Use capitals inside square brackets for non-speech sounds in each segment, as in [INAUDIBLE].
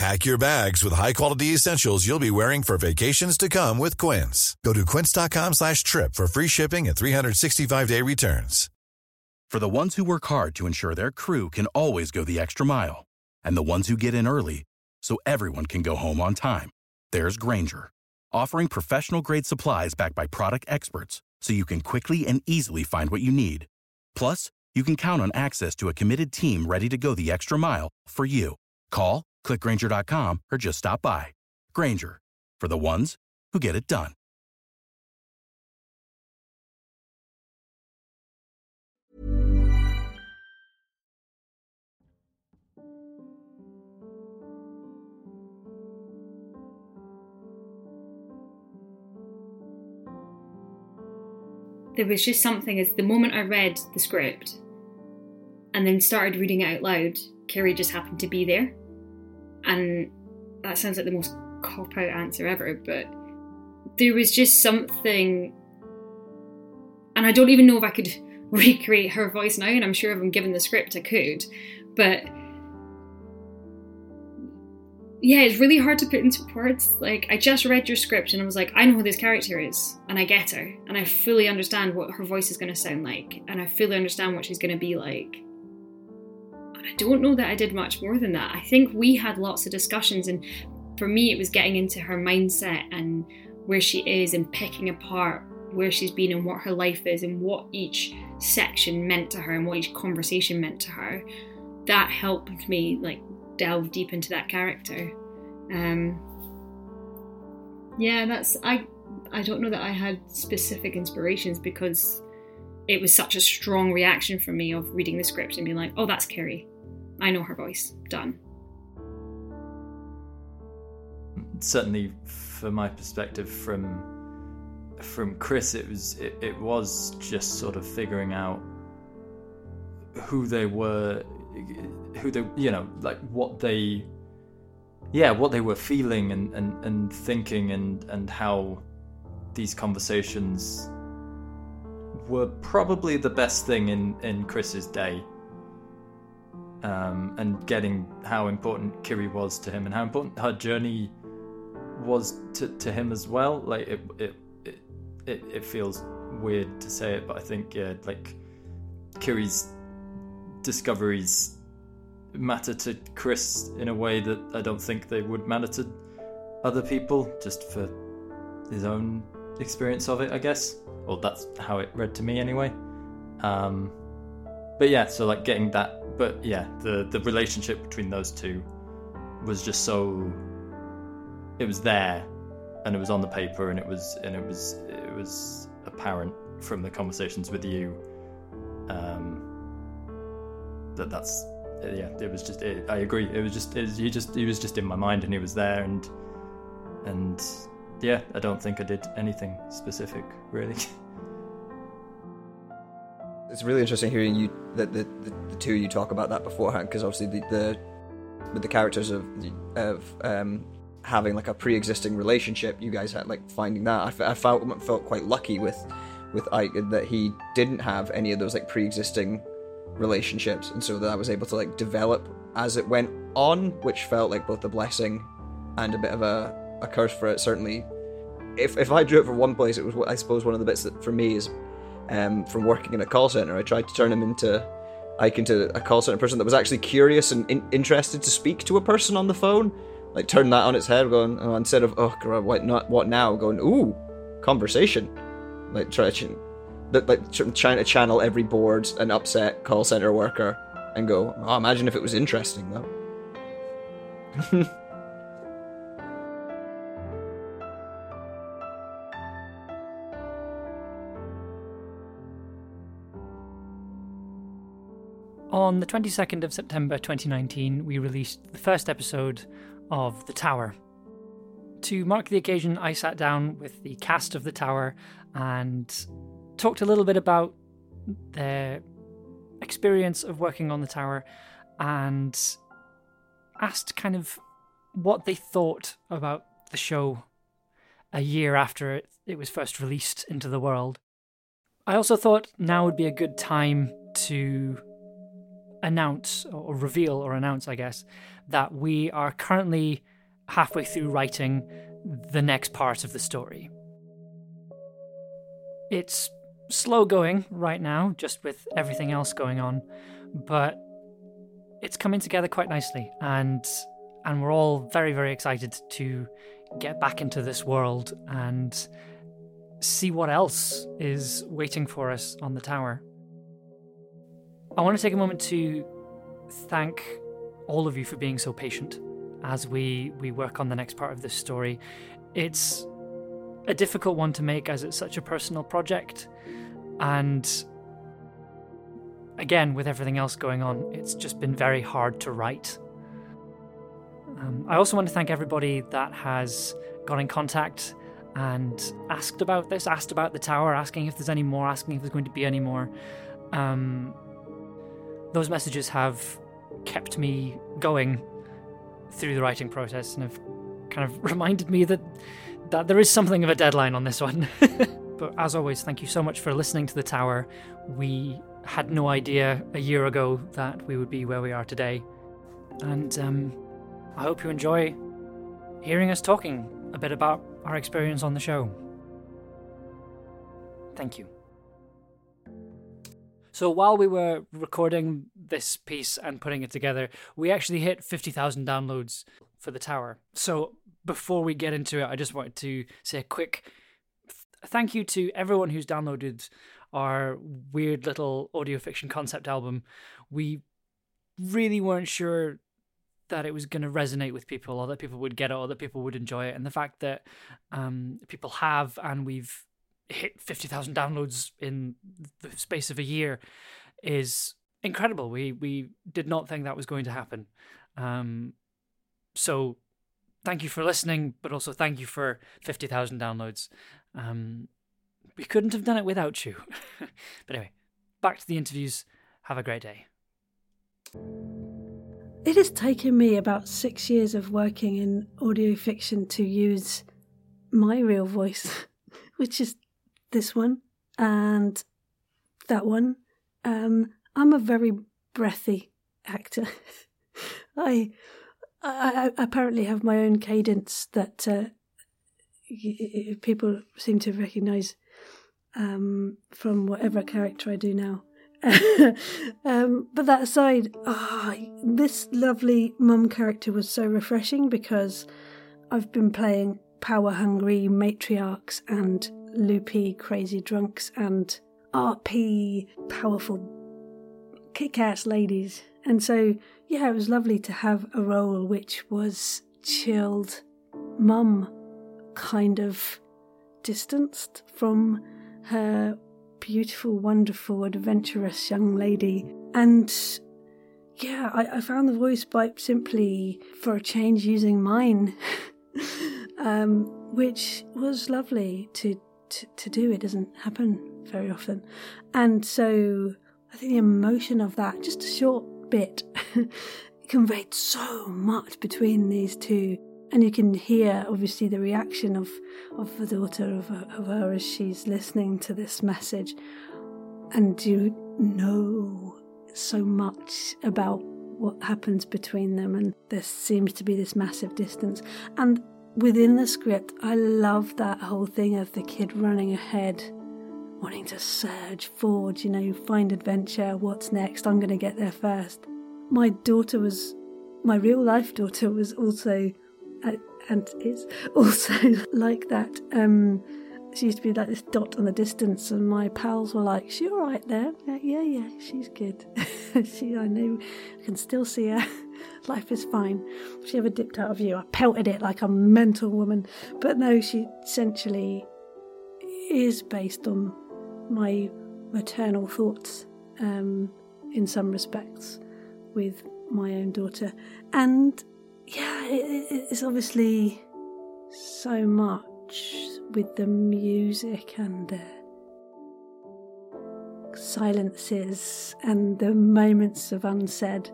Pack your bags with high-quality essentials you'll be wearing for vacations to come with Quince. Go to quince.com slash trip for free shipping and 365-day returns. For the ones who work hard to ensure their crew can always go the extra mile, and the ones who get in early so everyone can go home on time, there's Grainger, offering professional-grade supplies backed by product experts so you can quickly and easily find what you need. Plus, you can count on access to a committed team ready to go the extra mile for you. Call, clickgranger.com, or just stop by. Grainger, for the ones who get it done. there was just something as the moment I read the script and then started reading it out loud, Kiri just happened to be there. And that sounds like the most cop out answer ever, but there was just something. And I don't even know if I could [LAUGHS] recreate her voice now, and I'm sure if I'm given the script I could, but yeah, it's really hard to put into words. Like, I just read your script and I was like, I know who this character is, and I get her, and I fully understand what her voice is going to sound like, and I fully understand what she's going to be like. I don't know that I did much more than that. I think we had lots of discussions, and for me, it was getting into her mindset and where she is, and picking apart where she's been and what her life is, and what each section meant to her, and what each conversation meant to her. That helped me, like, delve deep into that character. Um, yeah, that's I. I don't know that I had specific inspirations because it was such a strong reaction from me of reading the script and being like, "Oh, that's Kiri. I know her voice. Done." Certainly, from my perspective, from from Chris, it was it, it was just sort of figuring out who they were who they you know like what they yeah what they were feeling and and, and thinking and and how these conversations were probably the best thing in in chris's day um, and getting how important kiri was to him and how important her journey was to, to him as well like it, it it it feels weird to say it but i think yeah like kiri's discoveries matter to Chris in a way that I don't think they would matter to other people, just for his own experience of it, I guess. Or that's how it read to me anyway. Um, but yeah, so like getting that, but yeah, the the relationship between those two was just so. It was there, and it was on the paper, and it was and it was it was apparent from the conversations with you. Um, that that's yeah it was just it, i agree it was just it, he just he was just in my mind and he was there and and yeah i don't think i did anything specific really [LAUGHS] it's really interesting hearing you that the, the, the, two of you talk about that beforehand because obviously the, the with the characters of of um, having like a pre-existing relationship you guys had like finding that I, I felt felt quite lucky with with Ike that he didn't have any of those like pre-existing relationships, and so that I was able to like develop as it went on, which felt like both a blessing and a bit of a, a curse for it. Certainly, if if I drew it from one place, it was I suppose one of the bits that for me is um, from working in a call center. I tried to turn him into Ike into a call center person that was actually curious and in- interested to speak to a person on the phone. Like turn that on its head, going oh, instead of oh what not what now, going ooh conversation, like like trying to channel every bored and upset call center worker and go, oh, imagine if it was interesting though. [LAUGHS] On the 22nd of September 2019, we released the first episode of The Tower. To mark the occasion, I sat down with the cast of The Tower and talked a little bit about their experience of working on The Tower and asked kind of what they thought about the show a year after it, it was first released into the world. I also thought now would be a good time to announce or reveal or announce, I guess, that we are currently halfway through writing the next part of the story. It's slow going right now, just with everything else going on, but it's coming together quite nicely, and and we're all very very excited to get back into this world and see what else is waiting for us on the tower. I want to take a moment to thank all of you for being so patient as we, we work on the next part of this story. It's a difficult one to make as it's such a personal project. And again, with everything else going on, it's just been very hard to write. Um, I also want to thank everybody that has got in contact and asked about this, asked about the tower, asking if there's any more, asking if there's going to be any more. Um, those messages have kept me going through the writing process and have kind of [LAUGHS] reminded me that that there is something of a deadline on this one. [LAUGHS] but as always, thank you so much for listening to the tower. We had no idea a year ago that we would be where we are today, and um, I hope you enjoy hearing us talking a bit about our experience on the show. Thank you. So while we were recording this piece and putting it together, we actually hit 50,000 downloads for the tower. So before we get into it, I just wanted to say a quick thank you to everyone who's downloaded our weird little audio fiction concept album. We really weren't sure that it was going to resonate with people or that people would get it or that people would enjoy it. And the fact that um, people have and we've hit 50,000 downloads in the space of a year is incredible. We we did not think that was going to happen. Um, so thank you for listening, but also thank you for 50,000 downloads. Um, we couldn't have done it without you. [LAUGHS] but anyway, back to the interviews. Have a great day. It has taken me about six years of working in audio fiction to use my real voice, [LAUGHS] which is this one and that one. Um, I'm a very breathy actor. [LAUGHS] I, I, I apparently have my own cadence that uh, people seem to recognise um, from whatever character I do now. [LAUGHS] um, but that aside, oh, this lovely mum character was so refreshing because I've been playing power hungry matriarchs and loopy crazy drunks and RP powerful kick ass ladies. And so, yeah, it was lovely to have a role which was chilled, mum, kind of distanced from her beautiful, wonderful, adventurous young lady. And yeah, I, I found the voice by simply, for a change, using mine, [LAUGHS] um, which was lovely to to, do. It doesn't happen very often. And so I think the emotion of that, just a short bit, [LAUGHS] conveyed so much between these two. And you can hear, obviously, the reaction of, of the daughter of, of her as she's listening to this message. And you know so much about what happens between them, and there seems to be this massive distance. And within the script, I love that whole thing of the kid running ahead, wanting to surge forward, you know, find adventure, what's next, I'm going to get there first. My daughter was, my real life daughter was also, uh, and is [LAUGHS] also like that. Um, she used to be like this dot on the distance, and my pals were like, "She all right there? Yeah, yeah, she's good. [LAUGHS] she, I know, I can still see her. Life is fine. She ever dipped out of you, I pelted it like a mental woman. But no, she essentially is based on my maternal thoughts um, in some respects with my own daughter, and yeah, it, it's obviously so much with the music and the silences and the moments of unsaid.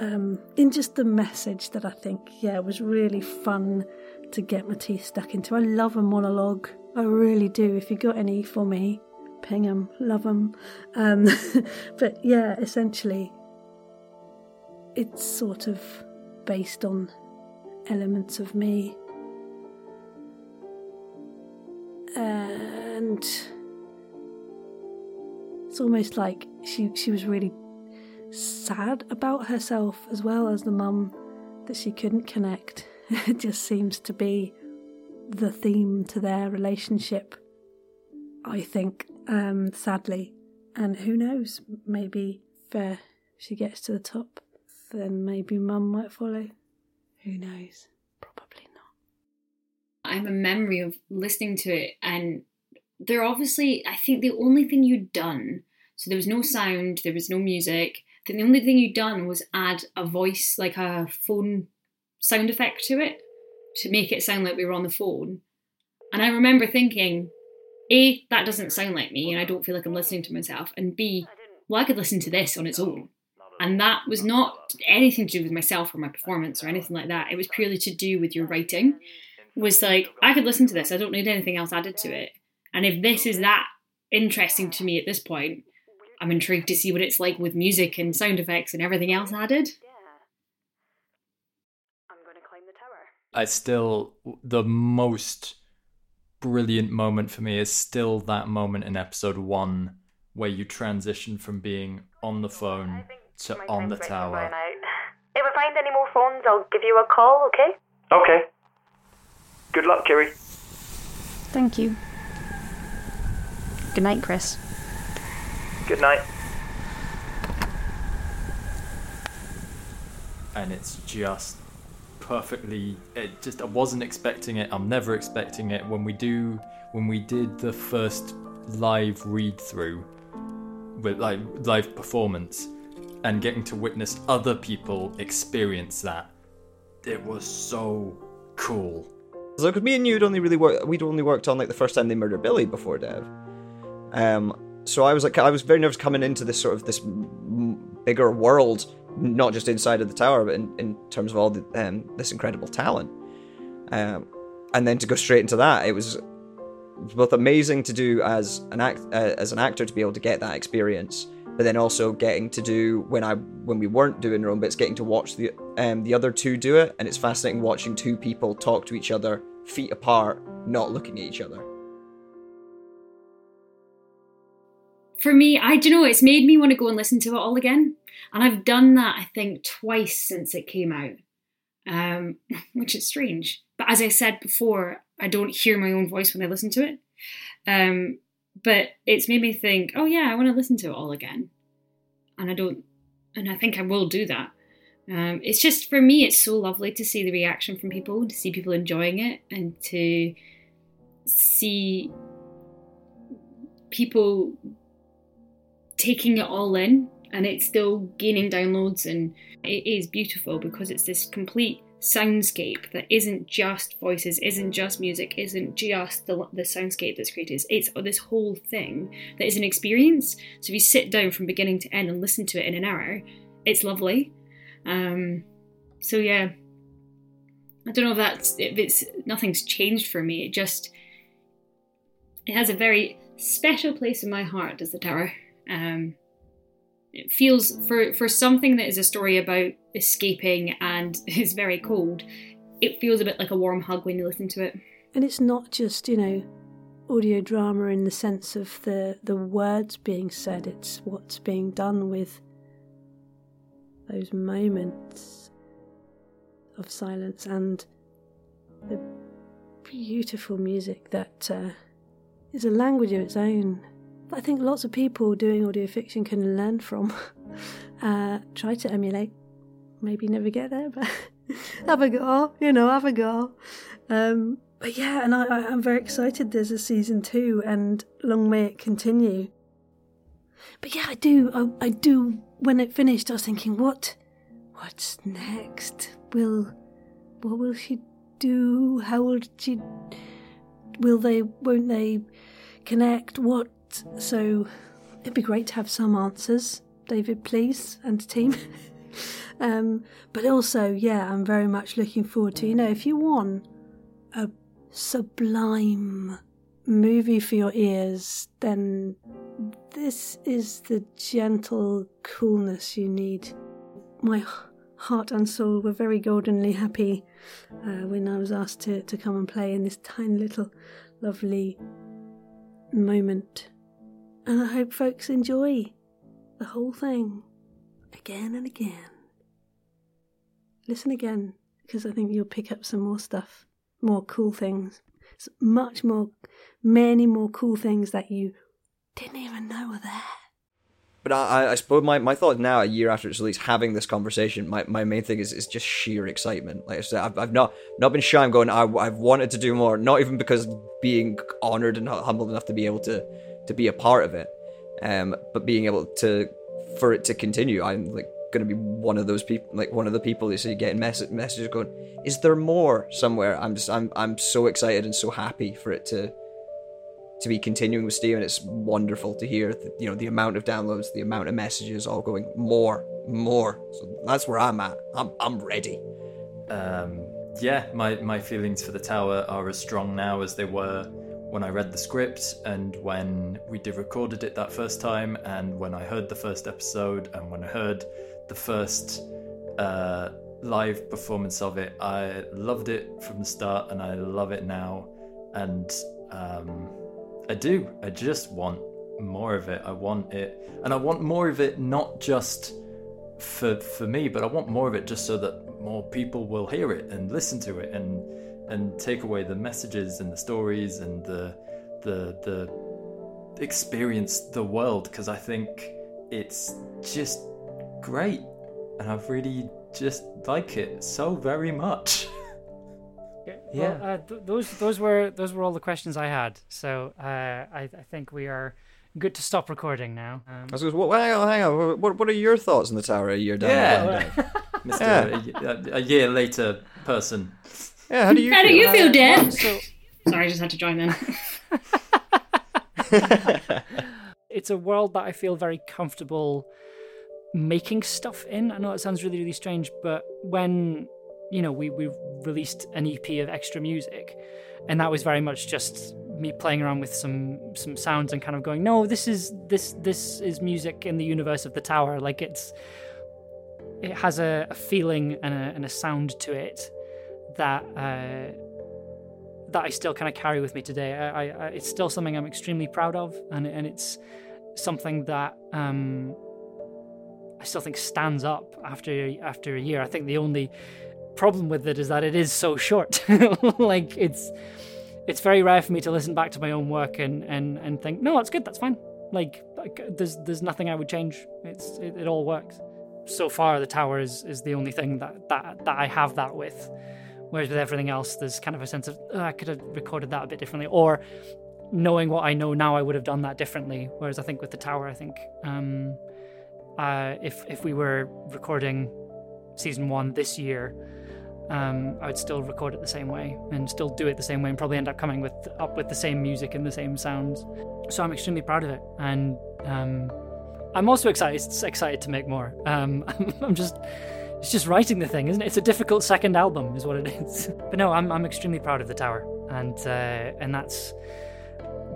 Um, in just the message that I think, yeah, was really fun to get my teeth stuck into. I love a monologue. I really do. If you got any for me, ping them, love them. Um, [LAUGHS] but yeah, essentially, it's sort of based on elements of me and it's almost like she she was really sad about herself as well as the mum that she couldn't connect. [LAUGHS] It just seems to be the theme to their relationship. I think, um, sadly, and who knows? Maybe if she gets to the top, then maybe mum might follow. Who knows? Probably not. I have a memory of listening to it, and they're obviously, I think the only thing you'd done, so there was no sound, there was no music. I think the only thing you'd done was add a voice, like a phone sound effect to it, to make it sound like we were on the phone. And I remember thinking, A, that doesn't sound like me, and I don't feel like I'm listening to myself. And B, well, I could listen to this on its own. And that was not anything to do with myself or my performance or anything like that. It was purely to do with your writing was like, I could listen to this. I don't need anything else added to it. And if this is that interesting to me at this point, I'm intrigued to see what it's like with music and sound effects and everything else added. Yeah. I'm gonna claim the tower. I still the most brilliant moment for me is still that moment in episode one where you transition from being on the phone to on the tower. If I find any more phones, I'll give you a call. Okay? Okay. Good luck, Kiri. Thank you. Good night, Chris. Good night. And it's just perfectly it just I wasn't expecting it. I'm never expecting it when we do when we did the first live read through with like live performance and getting to witness other people experience that. It was so cool. So, because me and you had only really worked, we'd only worked on like the first time they murdered Billy before Dev. Um, so I was like, I was very nervous coming into this sort of this bigger world, not just inside of the tower, but in, in terms of all the, um, this incredible talent. Um, and then to go straight into that, it was both amazing to do as an act uh, as an actor to be able to get that experience, but then also getting to do when I when we weren't doing our own bits, getting to watch the um, the other two do it, and it's fascinating watching two people talk to each other feet apart, not looking at each other. For me, I don't know, it's made me want to go and listen to it all again. And I've done that, I think, twice since it came out, um, [LAUGHS] which is strange. But as I said before, I don't hear my own voice when I listen to it. Um, but it's made me think, oh yeah, I want to listen to it all again. And I don't, and I think I will do that. Um, it's just for me, it's so lovely to see the reaction from people, to see people enjoying it, and to see people taking it all in and it's still gaining downloads and it is beautiful because it's this complete soundscape that isn't just voices isn't just music isn't just the, the soundscape that's created it's this whole thing that is an experience so if you sit down from beginning to end and listen to it in an hour it's lovely um, so yeah, I don't know if that's if it's nothing's changed for me. It just it has a very special place in my heart as the tower. Um, it feels for for something that is a story about escaping and [LAUGHS] is very cold. It feels a bit like a warm hug when you listen to it. And it's not just you know audio drama in the sense of the the words being said. It's what's being done with those moments of silence and the beautiful music that uh, is a language of its own. I think lots of people doing audio fiction can learn from. [LAUGHS] Uh, try to emulate. Maybe never get there, but [LAUGHS] have a go. You know, have a go. Um, but yeah, and I, I, I'm very excited. There's a season two, and long may it continue. But yeah, I do. I, I do. When it finished, I was thinking, what, what's next? Will, what will she do? How will she? Will they? Won't they connect? What? So, it'd be great to have some answers, David, please, and team. [LAUGHS] um, but also, yeah, I'm very much looking forward to. You know, if you want a sublime movie for your ears, then this is the gentle coolness you need. My heart and soul were very goldenly happy uh, when I was asked to, to come and play in this tiny little lovely moment. And I hope folks enjoy the whole thing again and again. Listen again, because I think you'll pick up some more stuff, more cool things. It's much more, many more cool things that you didn't even know were there. But I, I suppose my, my thought now, a year after its release, having this conversation, my, my main thing is, is just sheer excitement. Like I said, I've, I've not not been shy. I'm going. I, I've wanted to do more, not even because being honored and humbled enough to be able to to be a part of it, um, but being able to for it to continue. I'm like going to be one of those people, like one of the people you see getting mess- messages going, "Is there more somewhere?" I'm just I'm I'm so excited and so happy for it to to be continuing with Steve, and it's wonderful to hear, the, you know, the amount of downloads, the amount of messages, all going more, more. So that's where I'm at. I'm I'm ready. Um, yeah, my my feelings for the tower are as strong now as they were when I read the script and when we did recorded it that first time, and when I heard the first episode, and when I heard the first uh, live performance of it. I loved it from the start, and I love it now. And um, I do. I just want more of it. I want it, and I want more of it not just for for me, but I want more of it just so that more people will hear it and listen to it and and take away the messages and the stories and the the the experience the world because I think it's just great and I've really just like it so very much. [LAUGHS] Yeah. Well, uh, th- those those were those were all the questions I had. So uh, I, I think we are good to stop recording now. Um, I was going, well, hang on, hang on. What, what are your thoughts on the tower a year down? Yeah, [LAUGHS] Mr. Yeah. A, a, year later person. Yeah, how do you? How feel? do you feel, uh, Dan? so Sorry, I just had to join in. [LAUGHS] [LAUGHS] it's a world that I feel very comfortable making stuff in. I know it sounds really really strange, but when you know we we released an EP of extra music, and that was very much just me playing around with some some sounds and kind of going, no, this is this this is music in the universe of the tower. Like it's it has a, a feeling and a, and a sound to it that. Uh, that I still kind of carry with me today. I, I, it's still something I'm extremely proud of, and and it's something that um, I still think stands up after after a year. I think the only problem with it is that it is so short. [LAUGHS] like it's it's very rare for me to listen back to my own work and and and think, no, that's good, that's fine. Like, there's there's nothing I would change. It's it, it all works. So far, the tower is is the only thing that that that I have that with. Whereas with everything else, there's kind of a sense of oh, I could have recorded that a bit differently, or knowing what I know now, I would have done that differently. Whereas I think with the tower, I think um, uh, if if we were recording season one this year, um, I would still record it the same way and still do it the same way, and probably end up coming with up with the same music and the same sounds. So I'm extremely proud of it, and um, I'm also excited excited to make more. Um, [LAUGHS] I'm just it's just writing the thing, isn't it? It's a difficult second album, is what it is. [LAUGHS] but no, I'm I'm extremely proud of the tower, and uh, and that's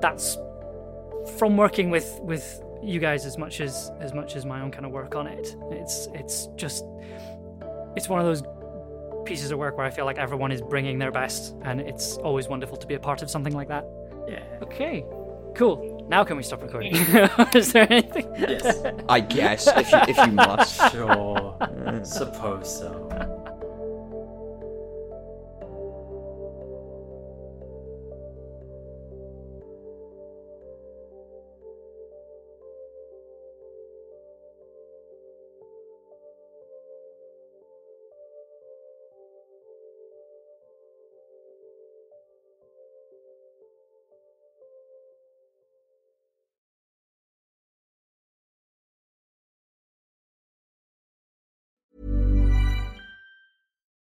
that's from working with with you guys as much as as much as my own kind of work on it. It's it's just it's one of those pieces of work where I feel like everyone is bringing their best, and it's always wonderful to be a part of something like that. Yeah. Okay. Cool. Now can we stop recording? [LAUGHS] [LAUGHS] is there anything? Yes. I guess if you, if you must. [LAUGHS] Sure. Suppose so.